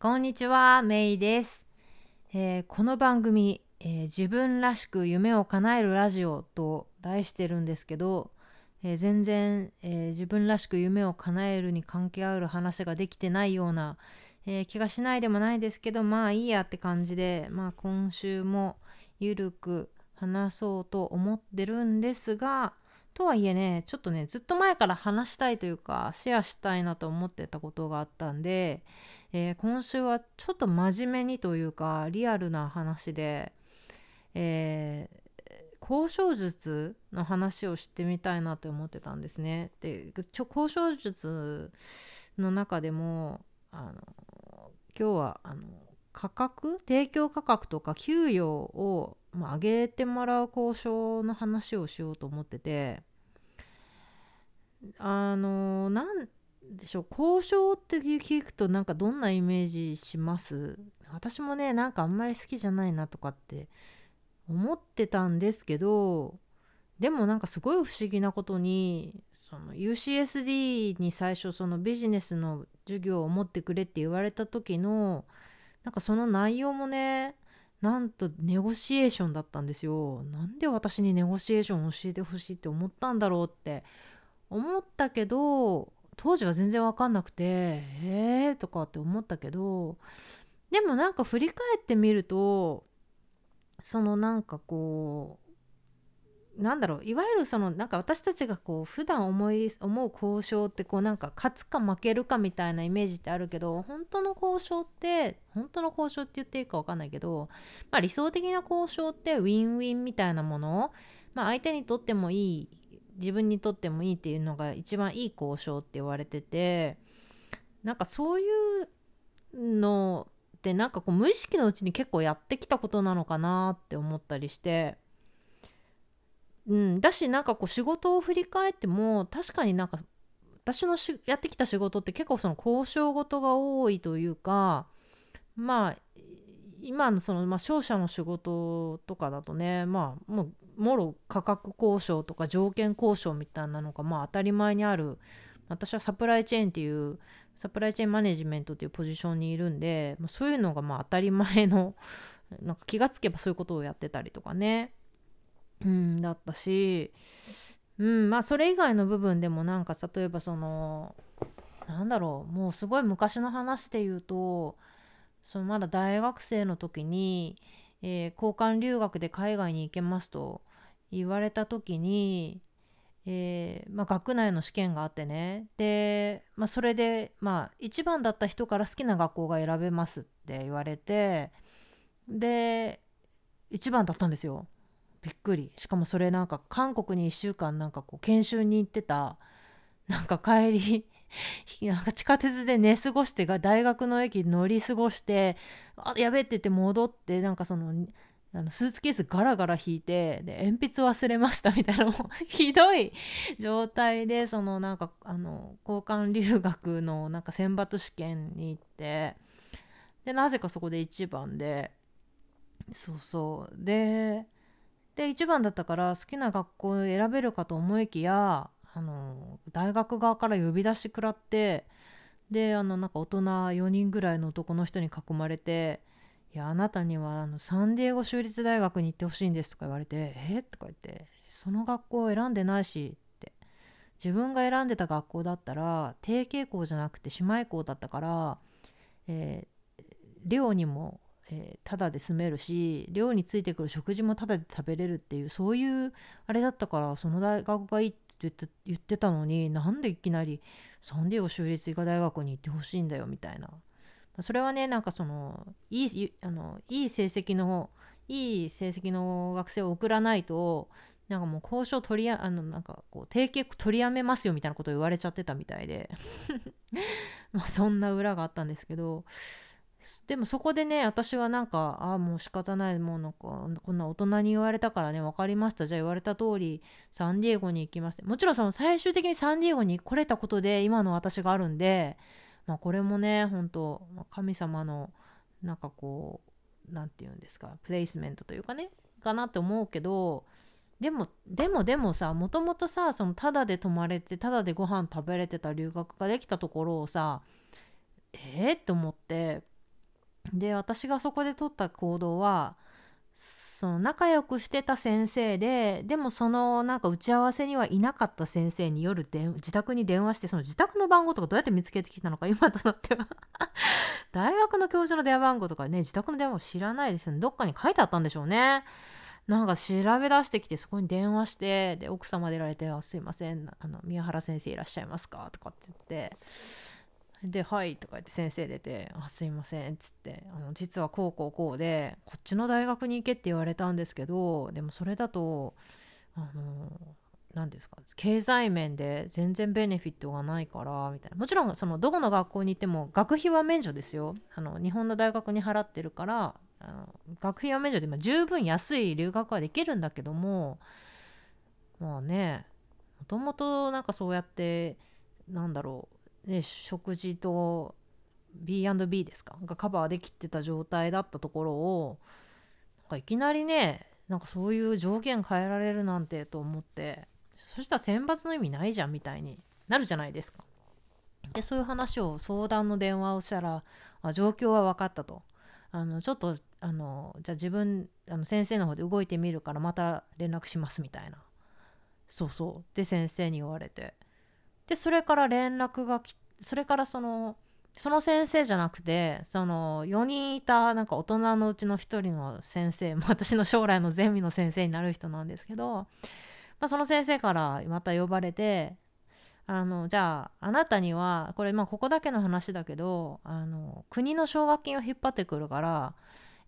こんにちは、メイです。えーこの番組、えー自分らしく夢を叶えるラジオと題してるんですけど、えー全然、え自分らしく夢を叶えるに関係ある話ができてないような、え気がしないでもないですけど、まあいいやって感じで、まあ今週もゆるく話そうと思ってるんですが、とはいえね、ちょっとね、ずっと前から話したいというか、シェアしたいなと思ってたことがあったんで、えー今週はちょっと真面目にというかリアルな話で、えー交渉術の話をしてみたいなと思ってたんですね。でちょ交渉術の中でもあの今日はあの価格提供価格とか給与を、まあ、上げてもらう交渉の話をしようと思っててあのなんでしょう交渉って聞くとなんかどんなイメージします？私もねなんかあんまり好きじゃないなとかって思ってたんですけどでもなんかすごい不思議なことにその UCSD に最初そのビジネスの授業を持ってくれって言われた時のなんかその内容もねなんとネゴシエーションだったんですよ。なんで私にネゴシエーションを教えてほしいって思ったんだろうって思ったけど当時は全然分かんなくてえーとかって思ったけどでもなんか振り返ってみるとそのなんかこうなんだろういわゆるそのなんか私たちがこう普段思い思う交渉ってこうなんか勝つか負けるかみたいなイメージってあるけど本当の交渉って本当の交渉って言っていいか分かんないけど、まあ、理想的な交渉ってウィンウィンみたいなもの、まあ、相手にとってもいい自分にとってもいいっていうのが一番いい交渉って言われててなんかそういうのってなんかこう無意識のうちに結構やってきたことなのかなって思ったりして。うん、だしなんかこう仕事を振り返っても確かになんか私のしやってきた仕事って結構その交渉事が多いというかまあ今のその、まあ、商社の仕事とかだとねまあもうもろ価格交渉とか条件交渉みたいなのがまあ当たり前にある私はサプライチェーンっていうサプライチェーンマネジメントっていうポジションにいるんで、ま、そういうのがまあ当たり前の なんか気がつけばそういうことをやってたりとかね。うん、だったし、うん、まあそれ以外の部分でもなんか例えばそのなんだろうもうすごい昔の話で言うとそのまだ大学生の時に、えー交換留学で海外に行けますと言われた時に、えーまあ、学内の試験があってね。で、まあ、それで、まあ、1番だった人から好きな学校が選べますって言われてで1番だったんですよ。びっくり。しかもそれなんか韓国に1週間なんかこう研修に行ってた。なんか帰りなんか地下鉄で寝過ごしてが大学の駅乗り過ごしてあやべって言って戻ってなんかそのあのスーツケースガラガラ引いてで鉛筆忘れましたみたいなもうひどい状態でそのなんかあの交換留学のなんか選抜試験に行ってでなぜかそこで1番でそうそう。でで1番だったから好きな学校選べるかと思いきやあの大学側から呼び出し食らってであのなんか大人4人ぐらいの男の人に囲まれて「いやあなたにはあのサンディエゴ州立大学に行ってほしいんです」とか言われて「え？とか言って「その学校を選んでないし」って。自分が選んでた学校だったら定型校じゃなくて姉妹校だったから、えー寮にもえー、タダで住めるし寮についてくる食事もタダで食べれるっていうそういうあれだったからその大学がいいって言って言ってたのになんでいきなりサンディエゴ州立医科大学に行ってほしいんだよみたいな。それはねなんかそのいいあのいい成績のいい成績の学生を送らないとなんかもう交渉取りやあのなんかこう提携取りやめますよみたいなことを言われちゃってたみたいで。まあそんな裏があったんですけどでもそこでね私はなんかああもう仕方ないもうなんかこんな大人に言われたからね分かりました。じゃあ言われた通りサンディエゴに行きます。もちろんその最終的にサンディエゴに来れたことで今の私があるんでまあこれもね本当神様のなんかこう何て言うんですかプレイスメントというかねかなって思うけどでもでもでもさもともとさそのタダで泊まれてタダでご飯食べれてた留学ができたところをさえー、って思ってで私がそこで取った行動はその仲良くしてた先生ででもそのなんか打ち合わせにはいなかった先生に夜で自宅に電話してその自宅の番号とかどうやって見つけてきたのか今となっては。大学の教授の電話番号とかね自宅の電話を知らないですよね。どっかに書いてあったんでしょうね。なんか調べ出してきてそこに電話してで奥様出られて「すいません。あの宮原先生いらっしゃいますか?」とかって言って。で「はい」とか言って先生出て「あすいません」っつってあの実はこうこうこうでこっちの大学に行けって言われたんですけどでもそれだとあの何ですか経済面で全然ベネフィットがないからみたいな。もちろんそのどこの学校に行っても学費は免除ですよ。あの日本の大学に払ってるからあの学費は免除で十分安い留学はできるんだけどもまあねもともとなんかそうやってなんだろうね、食事と B&B ですか？がカバーできてた状態だったところをなんかいきなりねなんかそういう条件変えられるなんてと思ってそしたら選抜の意味ないじゃんみたいになるじゃないですか。でそういう話を相談の電話をしたらあ状況は分かったと。あのちょっとあのじゃあ自分あの先生の方で動いてみるからまた連絡しますみたいなそうそうで先生に言われてでそれから連絡が来それからそのその先生じゃなくてその4人いたなんか大人のうちの1人の先生 私の将来のゼミの先生になる人なんですけど、まあ、その先生からまた呼ばれてあのじゃああなたにはこれまあここだけの話だけどあの国の奨学金を引っ張ってくるから、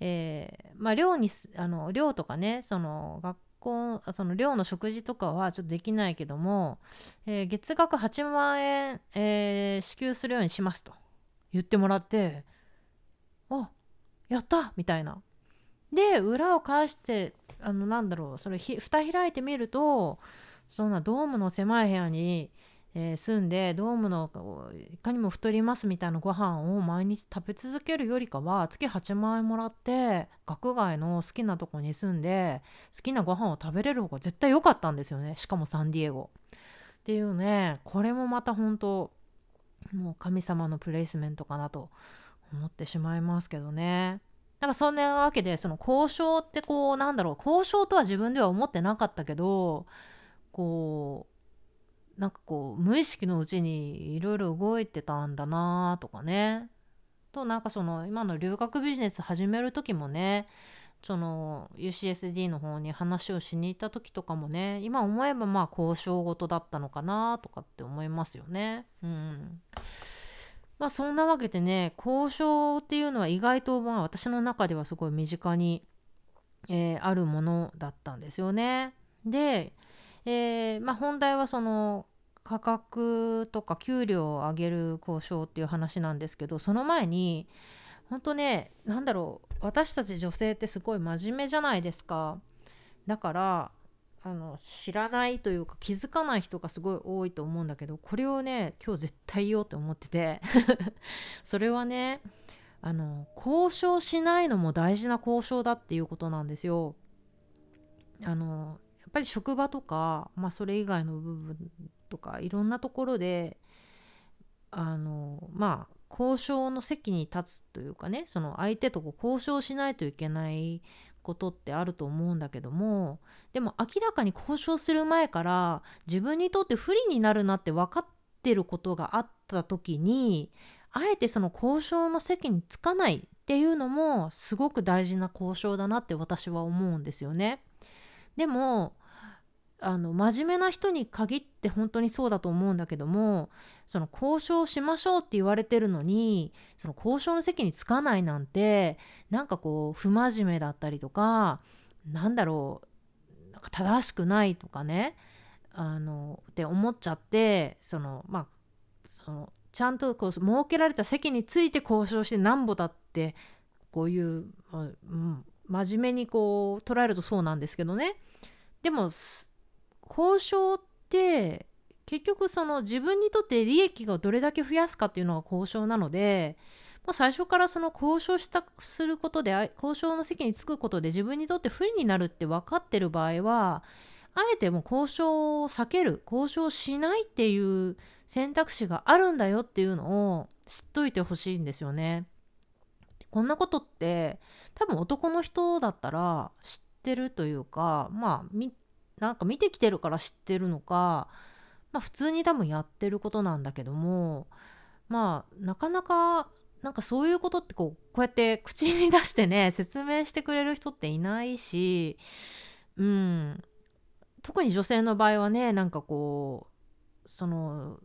えー、まあ寮にあの寮とかねその学婚その寮の食事とかはちょっとできないけども、えー、月額8万円、えー、支給するようにしますと言ってもらってあやったみたいな。で裏を返してあのなんだろうそれ蓋開いてみるとそんなドームの狭い部屋にえー、住んでドームのいかにも太りますみたいなご飯を毎日食べ続けるよりかは月8万円もらって学外の好きなとこに住んで好きなご飯を食べれる方が絶対良かったんですよねしかもサンディエゴ。っていうねこれもまた本当もう神様のプレイスメントかなと思ってしまいますけどね。なんかそんなわけでその交渉ってこうなんだろう交渉とは自分では思ってなかったけどこうなんかこう無意識のうちにいろいろ動いてたんだなとかねとなんかその今の留学ビジネス始める時もねその UCSD の方に話をしに行った時とかもね今思えばまあ交渉事だったのかなとかって思いますよね。うんまあそんなわけでね交渉っていうのは意外とまあ私の中ではすごい身近に、えー、あるものだったんですよね。でえー、まあ、本題はその価格とか給料を上げる交渉っていう話なんですけどその前に本当ね何だろう私たち女性ってすごい真面目じゃないですかだからあの知らないというか気づかない人がすごい多いと思うんだけどこれをね今日絶対言おうと思ってて それはねあの交渉しないのも大事な交渉だっていうことなんですよ。あのっぱり職場とか、まあ、それ以外の部分とかいろんなところであのまあ交渉の席に立つというかねその相手とこう交渉しないといけないことってあると思うんだけどもでも明らかに交渉する前から自分にとって不利になるなって分かってることがあった時にあえてその交渉の席につかないっていうのもすごく大事な交渉だなって私は思うんですよね。でもあの真面目な人に限って本当にそうだと思うんだけどもその交渉しましょうって言われてるのにその交渉の席に着かないなんてなんかこう不真面目だったりとかなんだろうなんか正しくないとかねあのって思っちゃってそのまあそのちゃんとこう設けられた席について交渉してなんぼだってこういう、うん、真面目にこう捉えるとそうなんですけどねでも交渉って結局その自分にとって利益がどれだけ増やすかっていうのが交渉なのでもう最初からその交渉したすることで交渉の席に着くことで自分にとって不利になるって分かってる場合はあえてもう交渉を避ける交渉しないっていう選択肢があるんだよっていうのを知っといてほしいんですよね。こんなことって多分男の人だったら知ってるというかまあみなんか見てきてるから知ってるのか、まあ、普通に多分やってることなんだけどもまあなかなかなんかそういうことってこうこうやって口に出してね説明してくれる人っていないしうん。特に女性の場合はねなんかこうその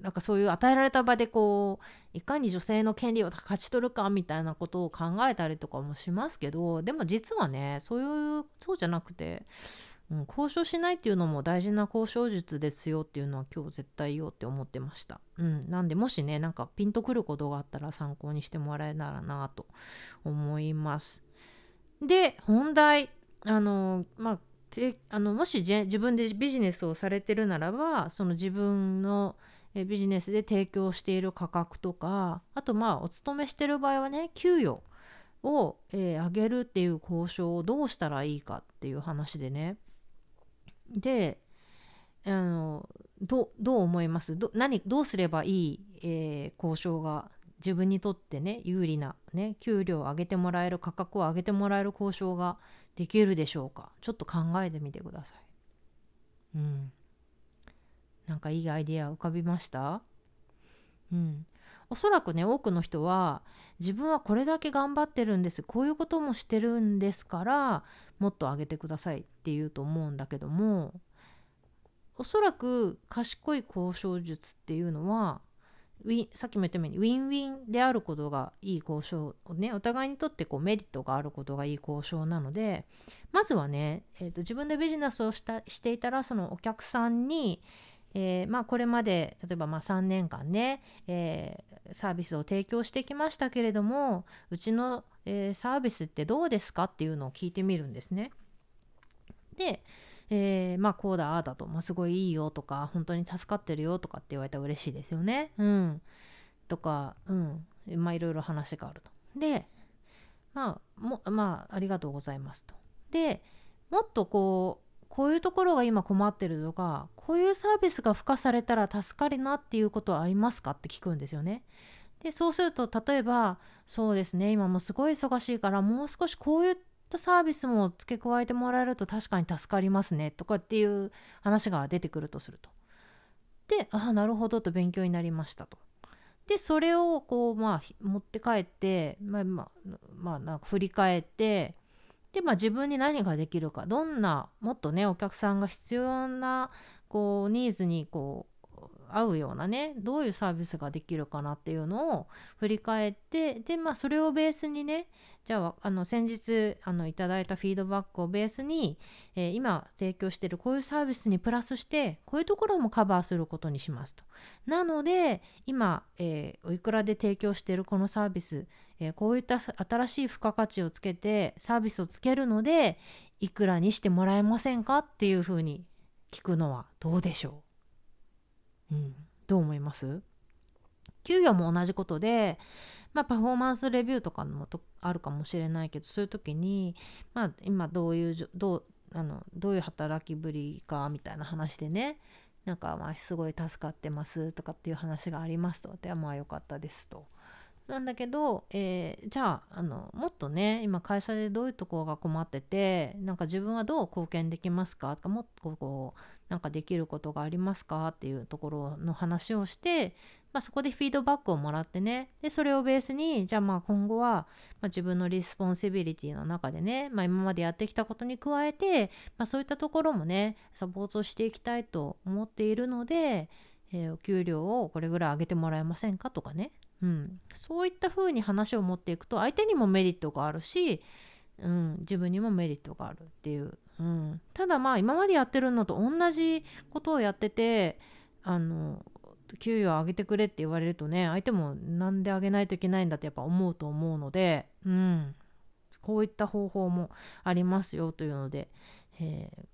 なんかそういう与えられた場でこういかに女性の権利を勝ち取るかみたいなことを考えたりとかもしますけどでも実はねそういうそうじゃなくて、うん、交渉しないっていうのも大事な交渉術ですよっていうのは今日絶対言おうって思ってました。うん、なんでもしねなんかピンとくることがあったら参考にしてもらえたらなと思います。で本題あのまああのもし自分でビジネスをされてるならばその自分のえビジネスで提供している価格とかあとまあお勤めしてる場合はね給与を、えー、上げるっていう交渉をどうしたらいいかっていう話でね。であのどどう思います？ど何どうすればいい、えー、交渉が自分にとってね有利な、ね、給料を上げてもらえる価格を上げてもらえる交渉ができるでしょうか？ちょっと考えてみてください。うん。かいいアイデア浮かびました？うん。おそらくね多くの人は自分はこれだけ頑張ってるんです。こういうこともしてるんですからもっと上げてくださいって言うと思うんだけどもおそらく賢い交渉術っていうのはウィさっきも言ったようにウィンウィンであることがいい交渉をねお互いにとってこうメリットがあることがいい交渉なのでまずはね、えー、と自分でビジネスをしたしていたらそのお客さんにえー、まあ、これまで例えばま3年間ね、えー、サービスを提供してきましたけれどもうちの、えー、サービスってどうですかっていうのを聞いてみるんですね。で、えまあこうだああだと、まあ、すごいいいよとか本当に助かってるよとかって言われたら嬉しいですよね。うん、とか、うんまあいろいろ話があると。でまあもまあありがとうございますと。でもっとこうこういうところが今困ってるとかこういうサービスが付加されたら助かるなっていうことはありますかって聞くんですよね。でそうすると例えばそうですね今もすごい忙しいからもう少しこういったサービスも付け加えてもらえると確かに助かりますねとかっていう話が出てくるとすると。でああなるほどと勉強になりましたと。でそれをこうまあ持って帰ってまあまあ、まあ、なんか振り返ってで、まあ、自分に何ができるかどんなもっとねお客さんが必要なこうニーズにこう合うようなねどういうサービスができるかなっていうのを振り返ってでまあそれをベースにねじゃああの先日あのいただいたフィードバックをベースに、えー、今提供しているこういうサービスにプラスしてこういうところもカバーすることにしますと。なので今、えー、おいくらで提供しているこのサービス、えー、こういった新しい付加価値をつけてサービスをつけるのでいくらにしてもらえませんかっていうふうに聞くのはどうでしょう、うん、どう思います？給与も同じことでまあ、パフォーマンスレビューとかもとあるかもしれないけどそういう時に、まあ、今どういうどうあのどういう働きぶりかみたいな話でねなんかまあすごい助かってますとかっていう話がありますとでまあよかったですと。なんだけど、えー、じゃああのもっとね今会社でどういうところが困っててなんか自分はどう貢献できますか？とかもっとこうなんかできることがありますか？っていうところの話をしてまあ、そこでフィードバックをもらってね。でそれをベースにじゃあまあ今後は、まあ、自分の responsibility の中でね、まあ、今までやってきたことに加えて、まあ、そういったところもねサポートしていきたいと思っているので、えー、お給料をこれぐらい上げてもらえませんか？とかね、うん、そういった風に話を持っていくと相手にもメリットがあるし、うん、自分にもメリットがあるっていう、うん、ただまあ今までやってるのと同じことをやっててあの給与を上げてくれって言われるとね相手もなんで上げないといけないんだってやっぱ思うと思うので、うん、こういった方法もありますよというので、えー、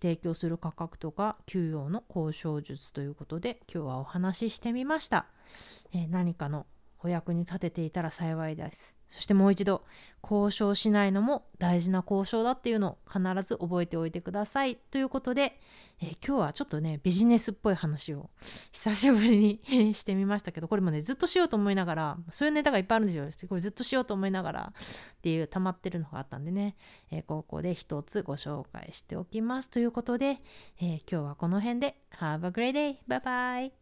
提供する価格とか給与の交渉術ということで今日はお話ししてみました、えー、何かのお役に立てていたら幸いです。そしてもう一度交渉しないのも大事な交渉だっていうのを必ず覚えておいてください。ということで、えー、今日はちょっとねビジネスっぽい話を久しぶりに してみましたけどこれもねずっとしようと思いながらそういうネタがいっぱいあるんですよ。これずっとしようと思いながらっていう溜まってるのがあったんでね、えー、ここで一つご紹介しておきます。ということで、えー、今日はこの辺で。Have a great day! Bye bye!